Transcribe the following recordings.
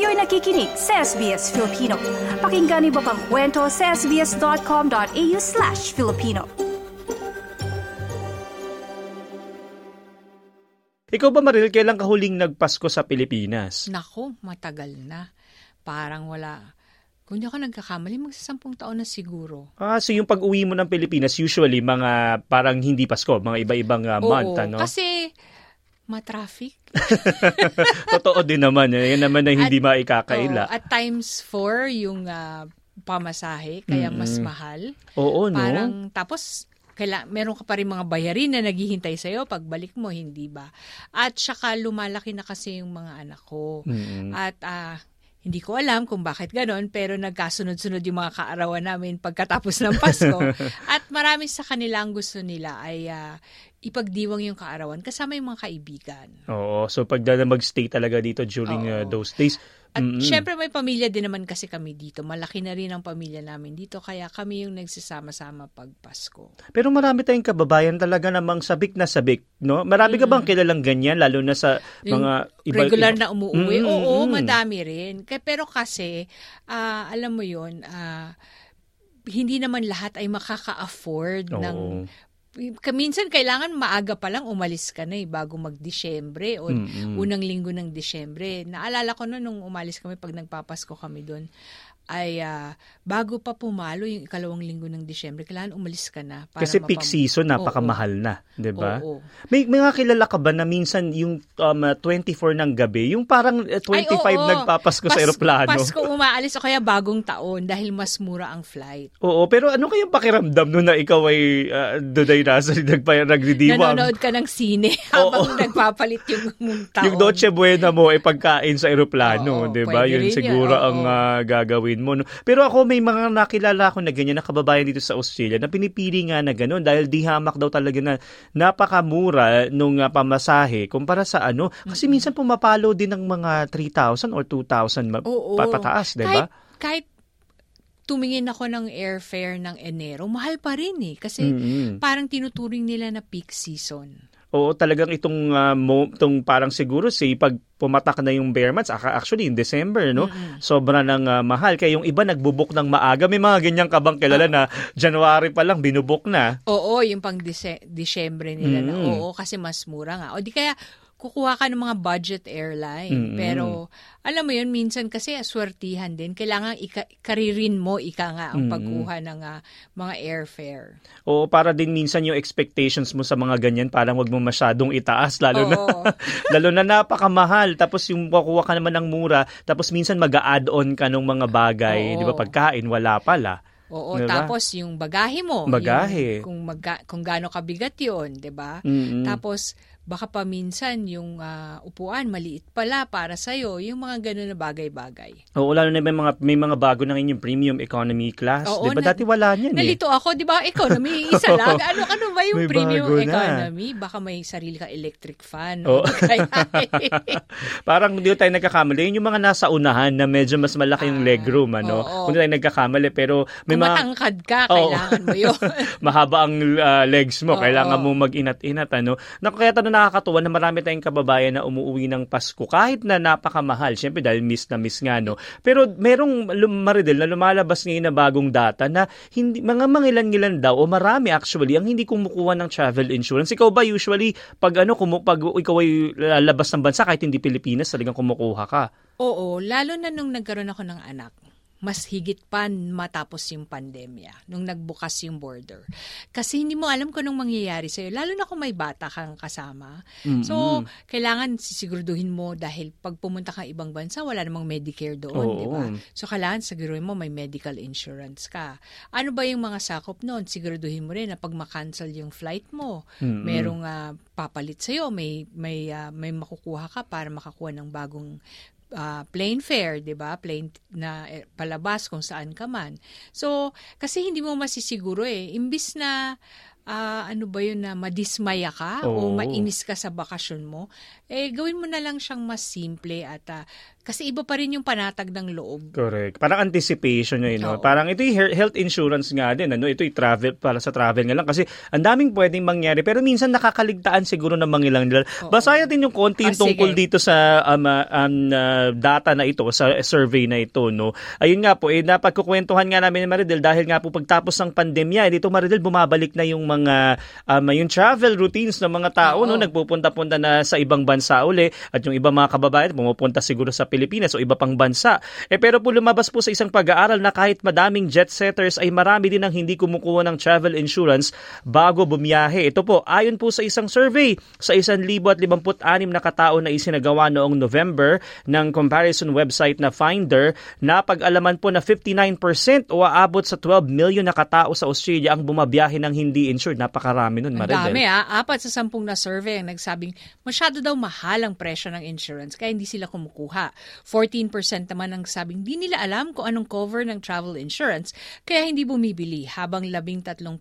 Kayo'y nakikinig sa SBS Filipino. Pakinggan niyo pa ang kwento sa sbs.com.au slash Filipino. Ikaw ba, Maril, kailan ka huling nagpasko sa Pilipinas? Nako, matagal na. Parang wala. Kung di ako nagkakamali, magsasampung taon na siguro. Ah, so yung pag-uwi mo ng Pilipinas, usually mga parang hindi Pasko, mga iba-ibang uh, month, Oo, ano? kasi ma-traffic. Totoo din naman. Eh. Yan naman na hindi At- maikakaila. Oo, at times four yung ah, pamasahe, kaya mas Mm-mm. mahal. Oo, no? Parang, tapos, kaila, meron ka pa rin mga bayarin na naghihintay sa'yo pagbalik mo, hindi ba? At saka lumalaki na kasi yung mga anak ko. Mm-mm. At ah, hindi ko alam kung bakit ganon, pero nagkasunod-sunod yung mga kaarawan namin pagkatapos ng Pasko. At marami sa kanila ang gusto nila ay ah, ipagdiwang yung kaarawan kasama yung mga kaibigan. Oo, so pag na mag-stay talaga dito during uh, those days. At mm-mm. syempre may pamilya din naman kasi kami dito. Malaki na rin ang pamilya namin dito kaya kami yung nagsasama-sama pag Pasko. Pero marami tayong kababayan talaga namang sabik na sabik, no? Marami ka bang kilalang ganyan, lalo na sa Yung mga iba, Regular iba- na umuwi. Mm, Oo, madami rin. Kaya, pero kasi, ah, alam mo yon ah, hindi naman lahat ay makaka-afford ng Oo. Kaminsan kailangan maaga pa lang umalis ka na eh, bago mag-Disyembre o Mm-mm. unang linggo ng Disyembre. Naalala ko na nung umalis kami pag nagpapasko kami doon ay ah, bago pa pumalo yung ikalawang linggo ng Disyembre, kailangan umalis ka na. Para Kasi peak mapam- season, Oo. napakamahal na, di ba? Oo. May mga kilala ka ba na minsan yung um, uh, 24 ng gabi, yung parang uh, 25 Ay, oo. nagpapasko sa Pas- eroplano? Pasko umaalis o kaya bagong taon dahil mas mura ang flight. Oo, pero ano kayong pakiramdam nun na ikaw ay uh, doon ay nasa nagpa, nagdidiwang? Nanonood ka ng sine Oo. habang nagpapalit yung taon. Yung Noche Buena mo ay pagkain sa eroplano, Oo, 'di ba? Yun yun, siguro oo. ang ah, gagawin mo. No? Pero ako may mga nakilala ko na ganyan na kababayan dito sa Australia na pinipili nga na gano'n dahil di hamak daw talaga na napakamura nung ah, pamasahe kumpara sa ano. Kasi minsan pumapalo din ng mga 3,000 or 2,000 ma- Oo. pa- pataas, 'di ba? Kahit, kahit tumingin ako ng airfare ng Enero, mahal pa rin eh. Kasi Mm-mm. parang tinuturing nila na peak season. Oo, talagang itong, ah, mo, itong parang siguro say pag pumatak na yung bare months, actually in December, no? Sobra ng ah, mahal. Kaya yung iba nagbubok ng maaga. May mga ganyang kabang kilala na January pa lang binubok na. Oo, yung pang Dise- Disyembre nila na. Mm. Oo, kasi mas mura nga. O di kaya kukuha ka ng mga budget airline. Mm-mm. Pero alam mo yun, minsan kasi aswertihan din. Kailangan ika- karirin mo, ika nga, ang pagkuha ng ah, mga airfare. Oo, para din minsan yung expectations mo sa mga ganyan, parang wag mo masyadong itaas. Lalo na, Oo. lalo na napakamahal. Tapos yung kukuha ka naman ng mura, tapos minsan mag-add-on ka ng mga bagay. Di ba? Pagkain, wala pala. Oo, Diba? tapos yung bagahe mo. Bagahe. Yung, kung, magga, kung gaano kabigat yun, di ba? Mm-mm. Tapos, baka pa minsan yung ah, upuan maliit pala para sa'yo. Yung mga gano'n na bagay-bagay. Oo, lalo na may mga, may mga bago na yung premium economy class. Di ba? Dati wala niyan eh. Nalito ako, di ba? Economy, isa lang. Ano, ano ba yung May premium bago na. economy? Baka may sarili ka electric fan. Oo. Kaya, Parang hindi tayo nagkakamali. Yun yung mga nasa unahan na medyo mas malaki yung Ah, legroom, ano? oo. Kung tayo nagkakamali. Pero may kung mga matangkad ka, Oo. kailangan mo yun. mahaba ang ah, legs mo. Oo. Kailangan mo mag-inat-inat, ano? Naku, Kaya nakakatuwa na marami tayong kababayan na umuwi ng Pasko. Kahit na napakamahal. Siyempre dahil miss na miss nga, no? Pero merong Maridel na lumalabas ngayon na bagong data na hindi, mga mangilan-ngilan daw o marami actually ang hindi kumukuha ng travel insurance. Ikaw ba usually pag ano kumu- pag ikaw ay lalabas ng bansa kahit hindi Pilipinas talagang kumukuha ka? Oo, lalo na nung nagkaroon ako ng anak. Mas higit pa matapos yung pandemya, nung nagbukas yung border. Kasi hindi mo alam kung anong mangyayari sa'yo, lalo na kung may bata kang kasama. So, kailangan sisiguraduhin mo dahil pag pumunta ka ibang bansa, wala namang Medicare doon, Oo. di ba? So, kailangan siguruhin mo may medical insurance ka. Ano ba yung mga sakop noon? Siguraduhin mo rin na pag makancel yung flight mo, Mm-mm. merong ah, papalit sa'yo, may, may, ah, may makukuha ka para makakuha ng bagong ah, plane fare, 'di ba? Plane na eh, palabas kung saan ka man. So, kasi hindi mo masisiguro eh. Imbis na ah, ano ba yun na madismaya ka o Oo. mainis ka sa bakasyon mo, eh gawin mo na lang siyang mas simple at ah, kasi iba pa rin yung panatag ng loob. Correct. Parang anticipation yun, no? Oo. Parang ito yung he- health insurance nga din, ano? Ito yung travel, para sa travel nga lang. Kasi ang daming pwedeng mangyari. Pero minsan nakakaligtaan siguro ng mga ilang nila. Basahin din yung konti yung Ah, tungkol sige. dito sa um, uh, um, uh, data na ito, sa survey na ito, no? Ayun nga po, eh, napagkukwentuhan nga namin ni Maridel dahil nga po pagtapos ng pandemya, eh, dito Maridel, bumabalik na yung mga, um, yung travel routines ng mga tao, Oo. no? Nagpupunta-punta na sa ibang bansa uli at yung iba mga kababayan pumupunta siguro sa Pilipinas o iba pang bansa. Eh pero po lumabas po sa isang pag-aaral na kahit madaming jet setters ay marami din ang hindi kumukuha ng travel insurance bago bumiyahe. Ito po, ayon po sa isang survey sa 1,056 na katao na isinagawa noong November ng comparison website na Finder, napag-alaman po na 59% o aabot sa 12 million na katao sa Australia ang bumabiyahe ng hindi insured. Napakarami nun, Ang Maridel. dami ah, apat sa sampung na survey ang nagsabing masyado daw mahal ang presyo ng insurance kaya hindi sila kumukuha. 14% naman ang sabing di nila alam kung anong cover ng travel insurance kaya hindi bumibili habang 13%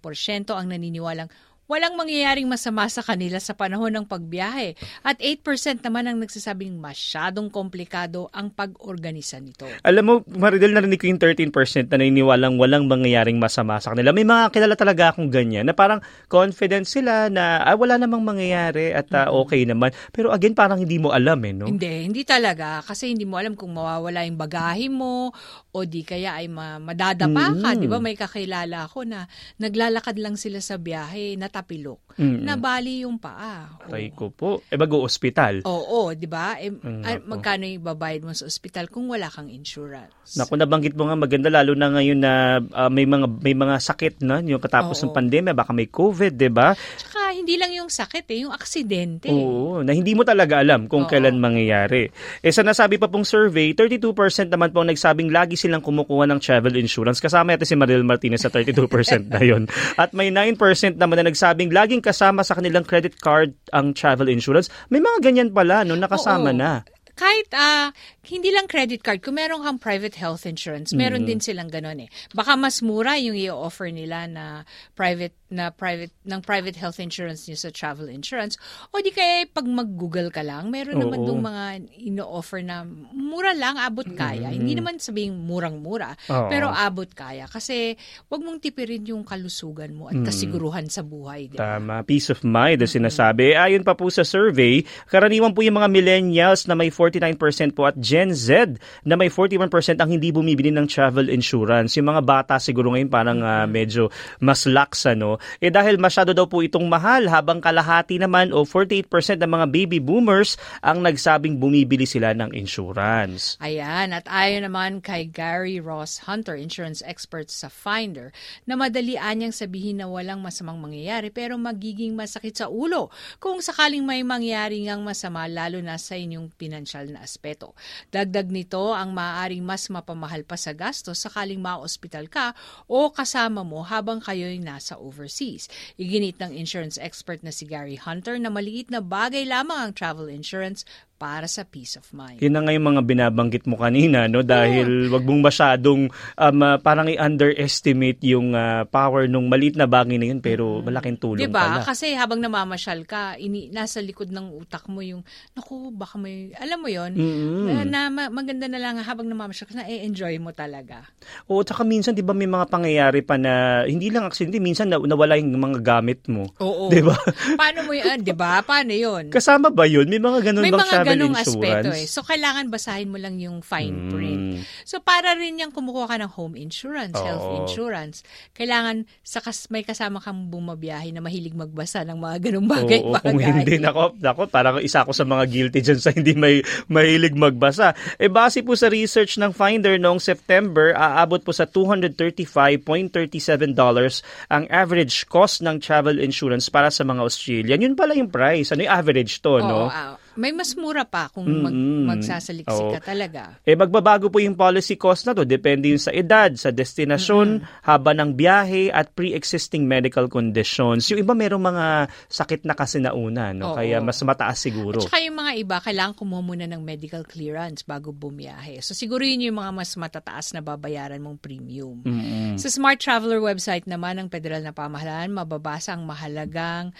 ang naniniwalang walang mangyayaring masama sa kanila sa panahon ng pagbiyahe at 8% naman ang nagsasabing masyadong komplikado ang pag-organisa nito. Alam mo, Maridel, narinig ko yung 13% na naniniwalang walang mangyayaring masama sa kanila. May mga kilala talaga akong ganyan na parang confident sila na ah, wala namang mangyayari at ah, okay naman. Pero again, parang hindi mo alam eh, no? Hindi, hindi talaga. Kasi hindi mo alam kung mawawala yung bagahe mo o di kaya ay ma- madadapa ka. Mm. Di ba may kakilala ako na naglalakad lang sila sa biyahe, natapilok. Mm. Nabali yung paa. Oo. Aray ko po. Eh, mag-ospital. Oo, di ba? Mm, ah, nako. magkano yung babayad mo sa ospital kung wala kang insurance? Naku, nabanggit mo nga maganda lalo na ngayon na ah, may mga may mga sakit na yung katapos ng Oo. pandemya, baka may COVID, 'di ba? Tsaka hindi lang yung sakit eh, yung aksidente. Oo, na hindi mo talaga alam kung Oo. kailan mangyayari. Eh sa nasabi pa pong survey, 32% naman po nagsabing lagi silang kumukuha ng travel insurance. Kasama ito si Maril Martinez sa 32% na yon. At may 9% naman na nagsabing laging kasama sa kanilang credit card ang travel insurance. May mga ganyan pala no nakasama Oo. na. Kahit ah, hindi lang credit card, kung meron kang private health insurance, meron din silang ganun eh. Baka mas mura yung i-offer nila na private na private ng private health insurance niyo sa travel insurance o di kaya pag mag-google ka lang meron naman Oo. dong mga ino-offer na mura lang abot kaya hindi naman sabing murang-mura Oo. pero abot kaya kasi wag mong tipirin yung kalusugan mo at kasiguruhan sa buhay di ba? Tama, peace of mind ang sinasabi. Ayon pa po sa survey, karaniwan po yung mga millennials na may 49% po at Gen Z na may 41% ang hindi bumibili ng travel insurance. Yung mga bata siguro ngayon parang ah, medyo mas lax ano. Eh dahil masyado daw po itong mahal habang kalahati naman o 48% ng mga baby boomers ang nagsabing bumibili sila ng insurance. Ayan, at ayon naman kay Gary Ross Hunter, insurance expert sa Finder, na madalian niyang sabihin na walang masamang mangyayari pero magiging masakit sa ulo kung sakaling may mangyari ngang masama lalo na sa inyong pinansyal na aspeto. Dagdag nito ang maaaring mas mapamahal pa sa gastos sakaling ma-hospital ka o kasama mo habang kayo'y nasa overseas. Iginit ng insurance expert na si Gary Hunter na maliit na bagay lamang ang travel insurance para sa peace of mind. Yun na nga yung mga binabanggit mo kanina, no? Dahil wag mong masyadong um, ah, parang i-underestimate yung ah, power nung maliit na bagay na yun, pero malaking tulong Diba? pala. Kasi habang namamasyal ka, ini, nasa likod ng utak mo yung, naku, baka may, alam mo yon Mm-mm. na, na ma- maganda na lang habang namamasyal ka, na-enjoy mo talaga. Oo, tsaka minsan, di ba, may mga pangyayari pa na, hindi lang aksidente, minsan na, nawala yung mga gamit mo. Oo. Di ba? Paano mo yun? Di ba? Paano yun? Kasama ba yun? May mga ganun May bang mga insurance? aspeto eh. So, kailangan basahin mo lang yung fine Mm. print. So, para rin yung kumukuha ka ng home insurance, health Oo. insurance, kailangan sa kas- may kasama kang bumabiyahe na mahilig magbasa ng mga ganong Oo, bagay-bagay. kung hindi, nako, nako, parang isa ako sa mga guilty dyan sa hindi may mahilig magbasa. E base po sa research ng Finder noong September, aabot po sa $235.37 ang average cost ng travel insurance para sa mga Australian. Yun pala yung price. Ano yung average to, no? Oo, ah, May mas mura pa kung mag, Mm-mm. magsasaliksik Oo. ka talaga. Eh magbabago po yung policy cost na to depende yun sa edad, sa destinasyon, haba ng biyahe at pre-existing medical conditions. Yung iba merong mga sakit na kasi nauna, no? Oo. Kaya mas mataas siguro. At saka yung mga iba, kailangan kumuha muna ng medical clearance bago bumiyahe. So siguro yun yung mga mas matataas na babayaran mong premium. Mm-mm. Sa Smart Traveler website naman ng federal na pamahalaan, mababasa ang mahalagang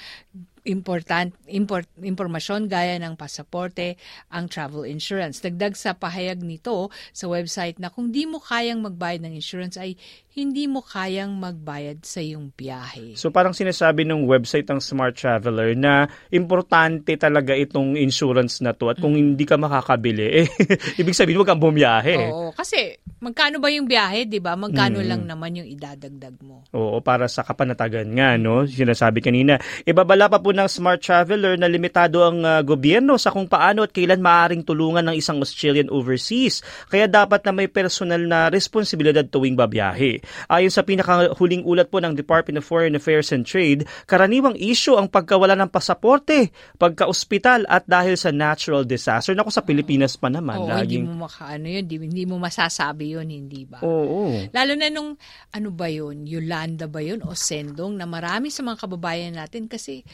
important import, impormasyon gaya ng pasaporte, ang travel insurance. Dagdag sa pahayag nito sa website na kung di mo kayang magbayad ng insurance ay hindi mo kayang magbayad sa iyong biyahe. So parang sinasabi ng website ng Smart Traveler na importante talaga itong insurance na to at kung hindi ka makakabili, eh, ibig sabihin huwag kang bumiyahe. Oo, kasi magkano ba yung biyahe, 'di ba? Magkano Mm. lang naman yung idadagdag mo. Oo, para sa kapanatagan nga, no? Sinasabi kanina. Ibabala pa po ng Smart Traveler na limitado ang ah, gobyerno sa kung paano at kailan maaring tulungan ng isang Australian overseas. Kaya dapat na may personal na responsibilidad tuwing babiyahe. Ayon sa pinakahuling ulat po ng Department of Foreign Affairs and Trade, karaniwang issue ang pagkawala ng pasaporte, pagka-ospital at dahil sa natural disaster. Naku, sa Pilipinas pa naman. Oo, hindi laging... mo makaano yun, hindi, hindi mo masasabi yun, hindi ba? Oo. Lalo na nung, ano ba yun, Yolanda ba yun o Sendong, na marami sa mga kababayan natin kasi,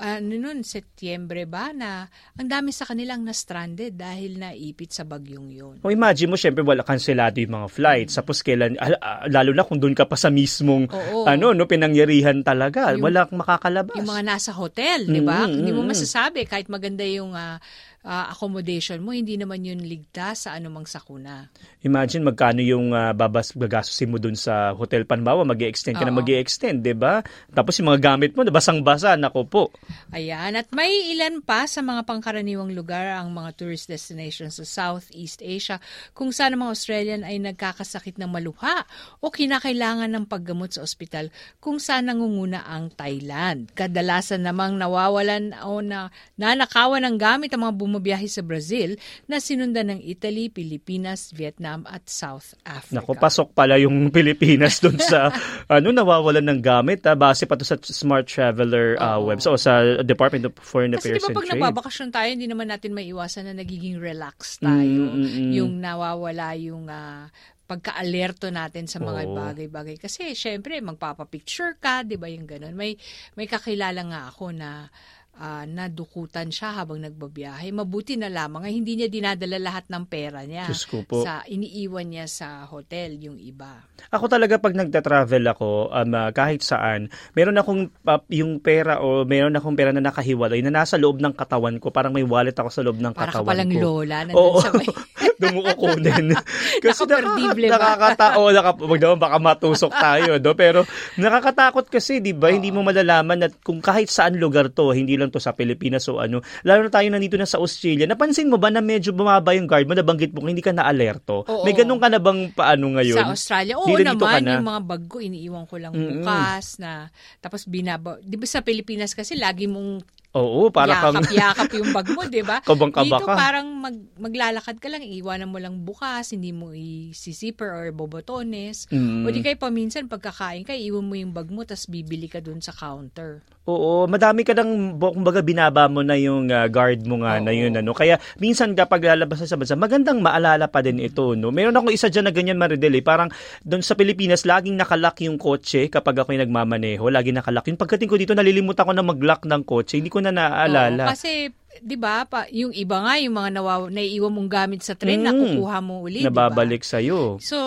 ano nun, Setyembre ba, na ang dami sa kanilang na-stranded dahil naipit sa bagyong yun. O imagine mo, syempre wala kanselado yung mga flights. Tapos kailan, ah, ah, lalo na kung doon ka pa sa mismong, Oo. ano, no, pinangyarihan talaga. Yung- wala kang makakalabas. Yung mga nasa hotel, di ba? Mm, Hindi mo mm, mm. masasabi, kahit maganda yung ah, ah, accommodation mo, hindi naman yun ligtas sa anumang sakuna. Imagine magkano yung uh, babas gagastusin mo doon sa hotel panbawa, mag extend ka na Oo. mag extend 'di ba? Tapos yung mga gamit mo, basang-basa, nako po. Ayan, at may ilan pa sa mga pangkaraniwang lugar ang mga tourist destinations sa Southeast Asia kung saan ang mga Australian ay nagkakasakit ng maluha o kinakailangan ng paggamot sa ospital kung saan nangunguna ang Thailand. Kadalasan namang nawawalan o na nanakawan ng gamit ang mga bumabiyahe sa Brazil na sinundan ng Italy, Pilipinas, Vietnam at South Africa. Nako, pasok pala yung Pilipinas doon sa ano nawawalan ng gamit ah, base pa to sa Smart Traveler uh, Oo. website o sa Department of Foreign Kasi Affairs ba and pag Trade. nababakasyon tayo, hindi naman natin maiwasan na nagiging relax tayo. Mm, mm, mm. Yung nawawala yung ah, pagka-alerto natin sa mga Oo. bagay-bagay. Kasi syempre, magpapapicture ka, di ba yung ganun. May, may kakilala nga ako na ah, nadukutan siya habang nagbabiyahe. Mabuti na lamang ay hindi niya dinadala lahat ng pera niya. Ko po. Sa, iniiwan niya sa hotel yung iba. Ako talaga pag nagta-travel ako, um, ah, kahit saan, meron akong ah, yung pera o meron akong pera na nakahiwalay na nasa loob ng katawan ko. Parang may wallet ako sa loob ng Para ka katawan palang ko. lola. Oo. sa may... Doon mo kukunin. kasi ba? nakakatao, naka, wag naman baka matusok tayo, do? Pero nakakatakot kasi, di ba? Hindi mo malalaman at kung kahit saan lugar to, hindi lang to sa Pilipinas o ano, lalo na tayo nandito na sa Australia, napansin mo ba na medyo bumaba yung guard mo, nabanggit mo kung hindi ka na-alerto? Oo. May ganun ka na bang paano ngayon? Sa Australia, oo ka naman, na? yung mga bag ko, iniiwan ko lang Mm-mm. bukas na, tapos binaba, di ba sa Pilipinas kasi lagi mong Oo, para kang... yakap-yakap yung bag mo, di ba? Kabang-kaba Dito ka. parang mag, maglalakad ka lang, iiwanan mo lang bukas, hindi mo i-zipper or bobotones. Mm. O di kaya paminsan, pagkakain ka, iwan mo yung bag mo, tapos bibili ka dun sa counter. Oo, madami ka nang, kumbaga binaba mo na yung ah, guard mo nga na Oo. yun. Ano. Kaya minsan kapag lalabas sa bansa, magandang maalala pa din ito. No? Meron akong isa dyan na ganyan Maridel. Eh. Parang doon sa Pilipinas, laging nakalock yung kotse kapag ako yung nagmamaneho. Laging nakalock. Yung pagdating ko dito, nalilimutan ko na mag-lock ng kotse. Hindi ko na naaalala. Oo, kasi, di ba, pa, yung iba nga, yung mga nawaw, naiiwan mong gamit sa train, Mm. nakukuha mo uli, di ba? Nababalik sa'yo. So,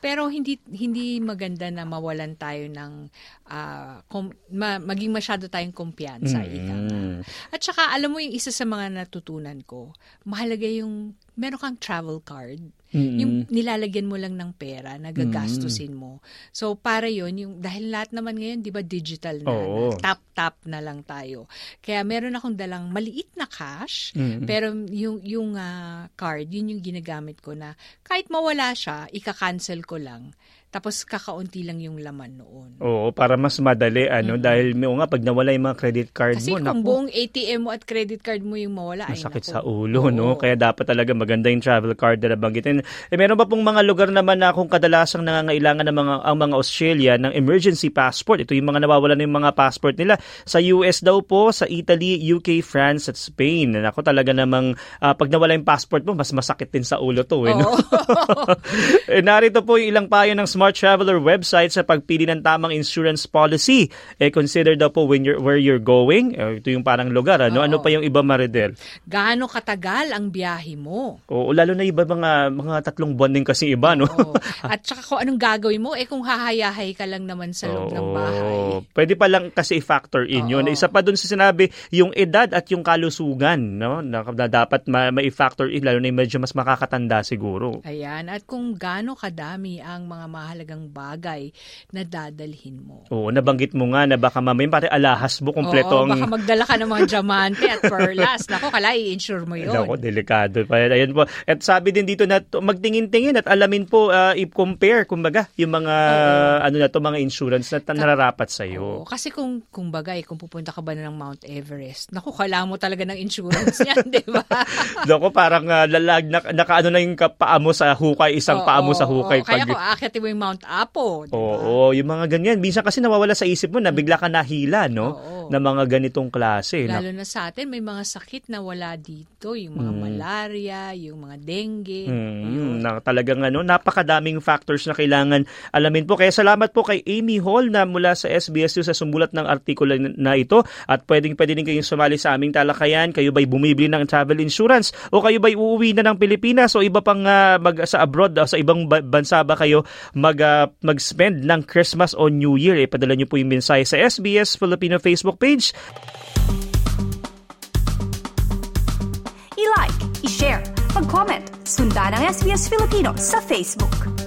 pero hindi hindi maganda na mawalan tayo ng ah, kom- ma- maging masyado tayong kumpiyansa ika nga. Mm. At saka alam mo yung isa sa mga natutunan ko, mahalaga yung meron kang travel card. Mm-mm. Yung nilalagyan mo lang ng pera, nagagastusin mo. So para yon yung dahil lahat naman ngayon 'di ba digital na, Oo. na tap tap na lang tayo. Kaya meron akong dalang maliit na cash, Mm-mm. pero yung yung ah, card, yun yung ginagamit ko na kahit mawala siya, ika-cancel ko lang. Tapos kakaunti lang yung laman noon. Oo, para mas madali ano dahil may nga pag nawala yung mga credit card Kasi mo, kung naku, buong ATM mo at credit card mo yung mawala, ay masakit naku. sa ulo, no? Oo. Kaya dapat talaga maganda yung travel card na nabanggitin. Eh, meron pa pong mga lugar naman na kung kadalasang nangangailangan ng mga ang mga Australia ng emergency passport. Ito yung mga nawawala ng mga passport nila. Sa US daw po, sa Italy, UK, France at Spain. Ako talaga namang ah, pag nawala yung passport mo, mas masakit din sa ulo to, eh, no? Eh, narito po yung ilang payo ng Smart Traveler website sa pagpili ng tamang insurance policy. Eh, consider daw po when you're, where you're going. Eh, ito yung parang lugar. Ano, ano Oo. pa yung iba, Maridel? Gaano katagal ang biyahe mo? Oo, lalo na iba mga mga tatlong buwan din kasi iba, no? Oo. At saka kung anong gagawin mo, eh kung hahayahay ka lang naman sa loob ng Oo. bahay. Pwede pa lang kasi i-factor in yun. Oo. Isa pa dun sa sinabi, yung edad at yung kalusugan, no? Na, na dapat ma- ma-factor in, lalo na yung medyo mas makakatanda siguro. Ayan. At kung gaano kadami ang mga mahalagang bagay na dadalhin mo. Oo, nabanggit mo nga na baka mamaya pare alahas mo kompleto Oo, ang baka magdala ka ng mga diamante at perlas. Nako, kala i-insure mo yun. Nako, delikado. Ayan po. At sabi din dito na magtingin-tingin at alamin po, uh, i-compare, kumbaga, yung mga, ano na to, mga insurance na nararapat sa Oo, iyo. kasi kung kung bagay, kung pupunta ka ba ng Mount Everest, naku, kailangan mo talaga ng insurance yan, di ba? Doko, parang uh, lalag, na, nakaano na yung paa mo sa hukay, isang Oo, paa mo sa oo, hukay. oo. Kaya kung aakyat mo yung Mount Apo, di ba? Oo, yung mga ganyan. Minsan kasi nawawala sa isip mo na bigla ka nahila, no? Oo. Na mga ganitong klase. Na, Lalo na sa atin, may mga sakit na wala dito. Yung mga malaria, yung mga dengue. Mm, na talagang ano, napakadaming factors na kailangan alamin po. Kaya salamat po kay Amy Hall na mula sa SBS2 sa sumulat ng artikulo na, na ito at pwedeng pwede din kayong sumali sa aming talakayan. Kayo ba'y bumibili ng travel insurance o kayo ba'y uuwi na ng Pilipinas o iba pang ah, mag, sa abroad o sa ibang ba- bansa ba kayo mag, ah, mag-spend ng Christmas o New Year? Eh, padala niyo po yung mensahe sa SBS Filipino Facebook page I-like, i-share, mag-comment, sundan ang SBS Filipino sa Facebook.